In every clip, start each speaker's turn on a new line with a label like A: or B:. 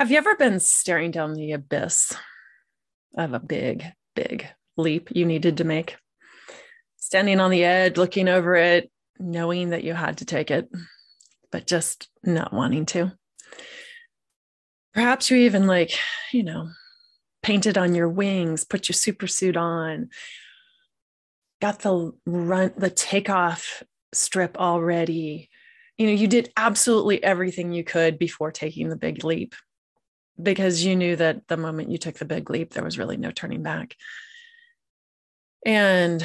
A: Have you ever been staring down the abyss of a big, big leap you needed to make? Standing on the edge, looking over it, knowing that you had to take it, but just not wanting to. Perhaps you even like, you know, painted on your wings, put your super suit on, got the run, the takeoff strip already. You know, you did absolutely everything you could before taking the big leap because you knew that the moment you took the big leap, there was really no turning back. And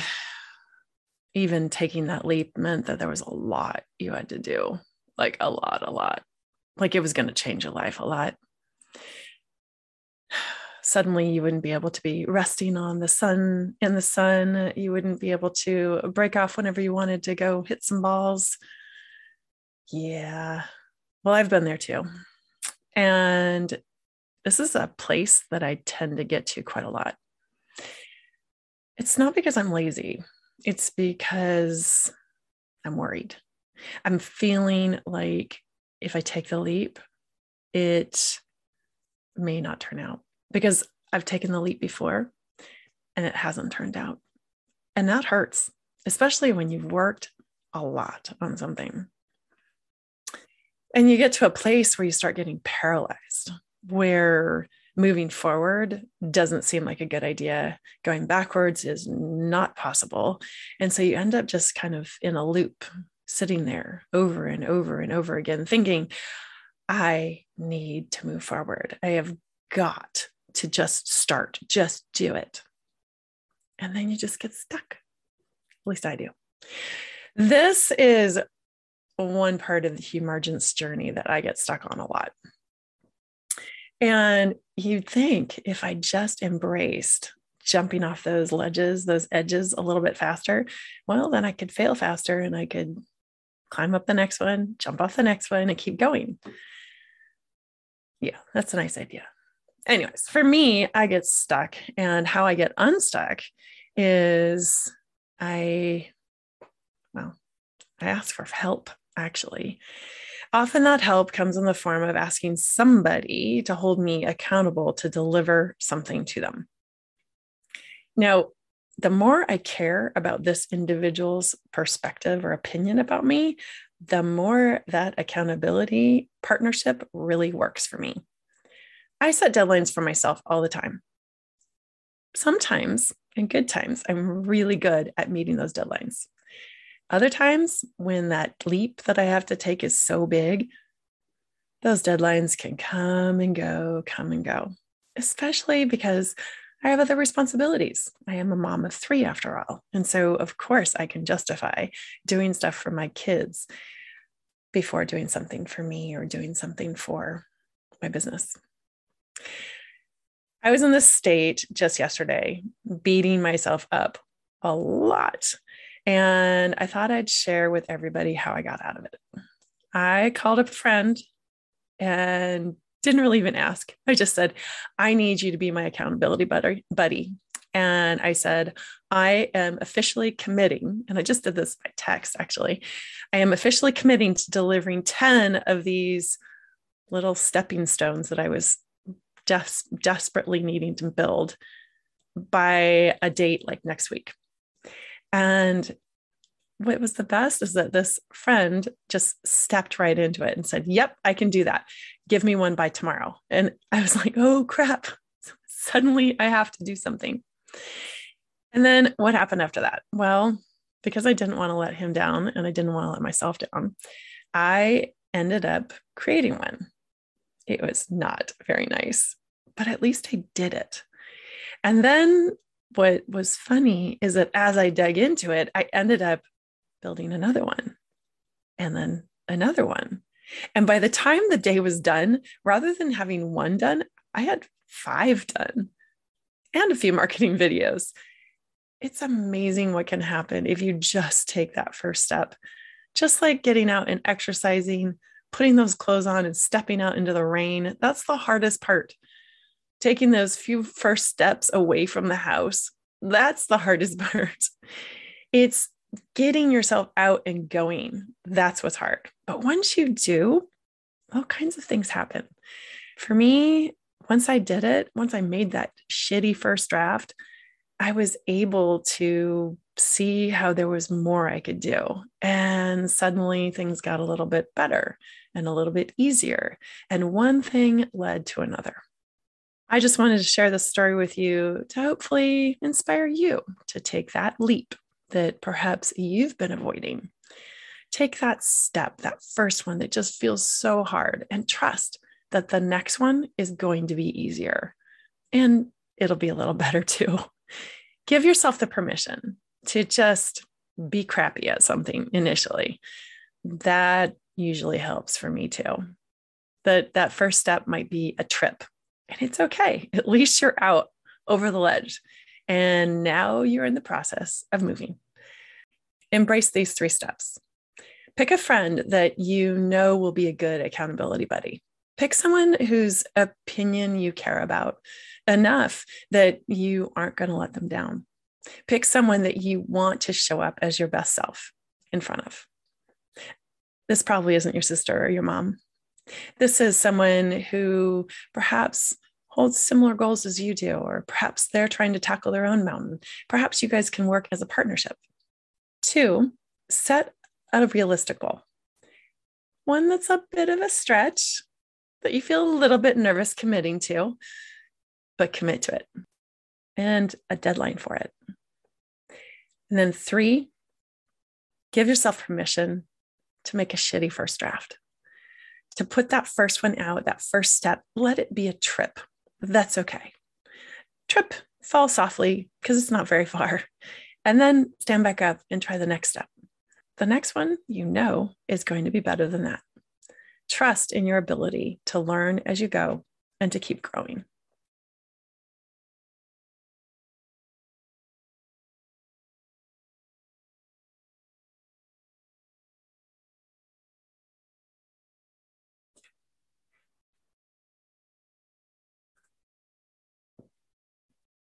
A: even taking that leap meant that there was a lot you had to do like a lot, a lot. Like it was going to change your life a lot. Suddenly, you wouldn't be able to be resting on the sun in the sun. You wouldn't be able to break off whenever you wanted to go hit some balls. Yeah. Well, I've been there too. And this is a place that I tend to get to quite a lot. It's not because I'm lazy, it's because I'm worried. I'm feeling like if I take the leap, it may not turn out because I've taken the leap before and it hasn't turned out. And that hurts, especially when you've worked a lot on something. And you get to a place where you start getting paralyzed where moving forward doesn't seem like a good idea. Going backwards is not possible. And so you end up just kind of in a loop, sitting there over and over and over again, thinking, I need to move forward. I have got to just start, just do it. And then you just get stuck. At least I do. This is one part of the Humergence journey that I get stuck on a lot. And you'd think if I just embraced jumping off those ledges, those edges a little bit faster, well, then I could fail faster and I could climb up the next one, jump off the next one, and keep going. Yeah, that's a nice idea. Anyways, for me, I get stuck. And how I get unstuck is I, well, I ask for help actually. Often that help comes in the form of asking somebody to hold me accountable to deliver something to them. Now, the more I care about this individual's perspective or opinion about me, the more that accountability partnership really works for me. I set deadlines for myself all the time. Sometimes, in good times, I'm really good at meeting those deadlines. Other times, when that leap that I have to take is so big, those deadlines can come and go, come and go, especially because I have other responsibilities. I am a mom of three after all. And so, of course, I can justify doing stuff for my kids before doing something for me or doing something for my business. I was in this state just yesterday, beating myself up a lot and I thought I'd share with everybody how I got out of it. I called up a friend and didn't really even ask. I just said, I need you to be my accountability buddy. And I said, I am officially committing, and I just did this by text actually. I am officially committing to delivering 10 of these little stepping stones that I was des- desperately needing to build by a date like next week. And what was the best is that this friend just stepped right into it and said, Yep, I can do that. Give me one by tomorrow. And I was like, Oh crap. Suddenly I have to do something. And then what happened after that? Well, because I didn't want to let him down and I didn't want to let myself down, I ended up creating one. It was not very nice, but at least I did it. And then what was funny is that as I dug into it, I ended up building another one and then another one. And by the time the day was done, rather than having one done, I had five done and a few marketing videos. It's amazing what can happen if you just take that first step. Just like getting out and exercising, putting those clothes on and stepping out into the rain, that's the hardest part taking those few first steps away from the house. That's the hardest part. It's getting yourself out and going. That's what's hard. But once you do, all kinds of things happen. For me, once I did it, once I made that shitty first draft, I was able to see how there was more I could do. And suddenly things got a little bit better and a little bit easier. And one thing led to another. I just wanted to share this story with you to hopefully inspire you to take that leap that perhaps you've been avoiding. Take that step, that first one that just feels so hard, and trust that the next one is going to be easier and it'll be a little better too. Give yourself the permission to just be crappy at something initially. That usually helps for me too. That that first step might be a trip and it's okay. At least you're out over the ledge. And now you're in the process of moving. Embrace these three steps. Pick a friend that you know will be a good accountability buddy. Pick someone whose opinion you care about enough that you aren't going to let them down. Pick someone that you want to show up as your best self in front of. This probably isn't your sister or your mom. This is someone who perhaps holds similar goals as you do, or perhaps they're trying to tackle their own mountain. Perhaps you guys can work as a partnership. Two, set a realistic goal. One that's a bit of a stretch that you feel a little bit nervous committing to, but commit to it and a deadline for it. And then three, give yourself permission to make a shitty first draft to put that first one out, that first step, let it be a trip. That's okay. Trip, fall softly because it's not very far, and then stand back up and try the next step. The next one, you know, is going to be better than that. Trust in your ability to learn as you go and to keep growing.